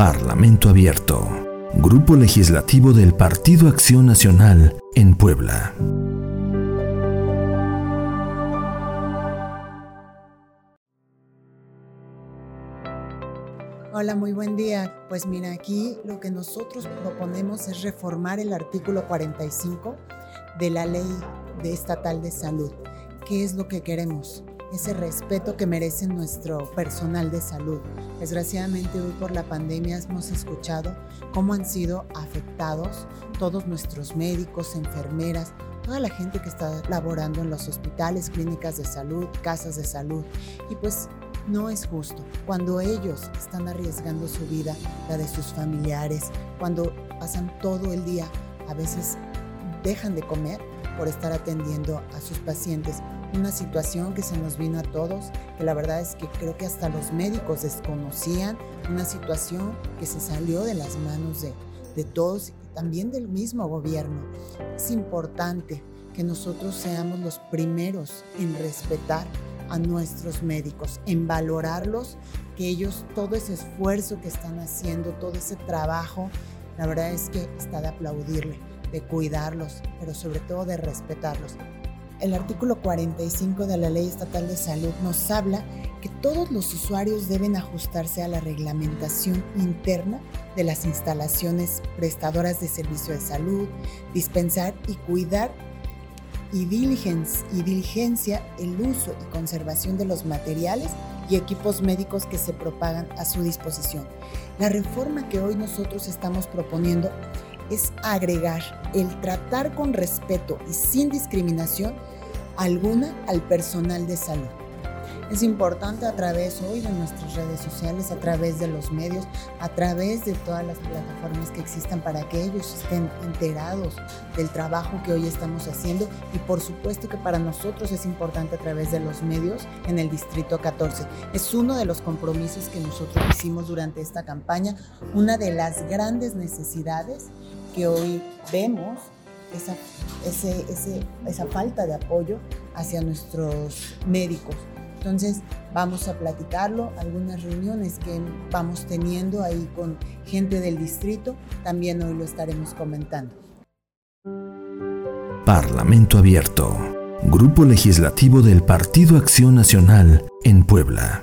Parlamento Abierto. Grupo Legislativo del Partido Acción Nacional en Puebla. Hola, muy buen día. Pues mira, aquí lo que nosotros proponemos es reformar el artículo 45 de la ley de estatal de salud. ¿Qué es lo que queremos? Ese respeto que merece nuestro personal de salud. Desgraciadamente hoy por la pandemia hemos escuchado cómo han sido afectados todos nuestros médicos, enfermeras, toda la gente que está laborando en los hospitales, clínicas de salud, casas de salud. Y pues no es justo. Cuando ellos están arriesgando su vida, la de sus familiares, cuando pasan todo el día, a veces dejan de comer por estar atendiendo a sus pacientes una situación que se nos vino a todos, que la verdad es que creo que hasta los médicos desconocían, una situación que se salió de las manos de, de todos y también del mismo gobierno. Es importante que nosotros seamos los primeros en respetar a nuestros médicos, en valorarlos, que ellos todo ese esfuerzo que están haciendo, todo ese trabajo, la verdad es que está de aplaudirle, de cuidarlos, pero sobre todo de respetarlos el artículo 45 de la Ley Estatal de Salud nos habla que todos los usuarios deben ajustarse a la reglamentación interna de las instalaciones prestadoras de servicio de salud, dispensar y cuidar y, y diligencia el uso y conservación de los materiales y equipos médicos que se propagan a su disposición. La reforma que hoy nosotros estamos proponiendo es agregar el tratar con respeto y sin discriminación alguna al personal de salud. Es importante a través hoy de nuestras redes sociales, a través de los medios, a través de todas las plataformas que existan para que ellos estén enterados del trabajo que hoy estamos haciendo y por supuesto que para nosotros es importante a través de los medios en el Distrito 14. Es uno de los compromisos que nosotros hicimos durante esta campaña, una de las grandes necesidades que hoy vemos esa, esa falta de apoyo hacia nuestros médicos. Entonces vamos a platicarlo, algunas reuniones que vamos teniendo ahí con gente del distrito, también hoy lo estaremos comentando. Parlamento Abierto, Grupo Legislativo del Partido Acción Nacional en Puebla.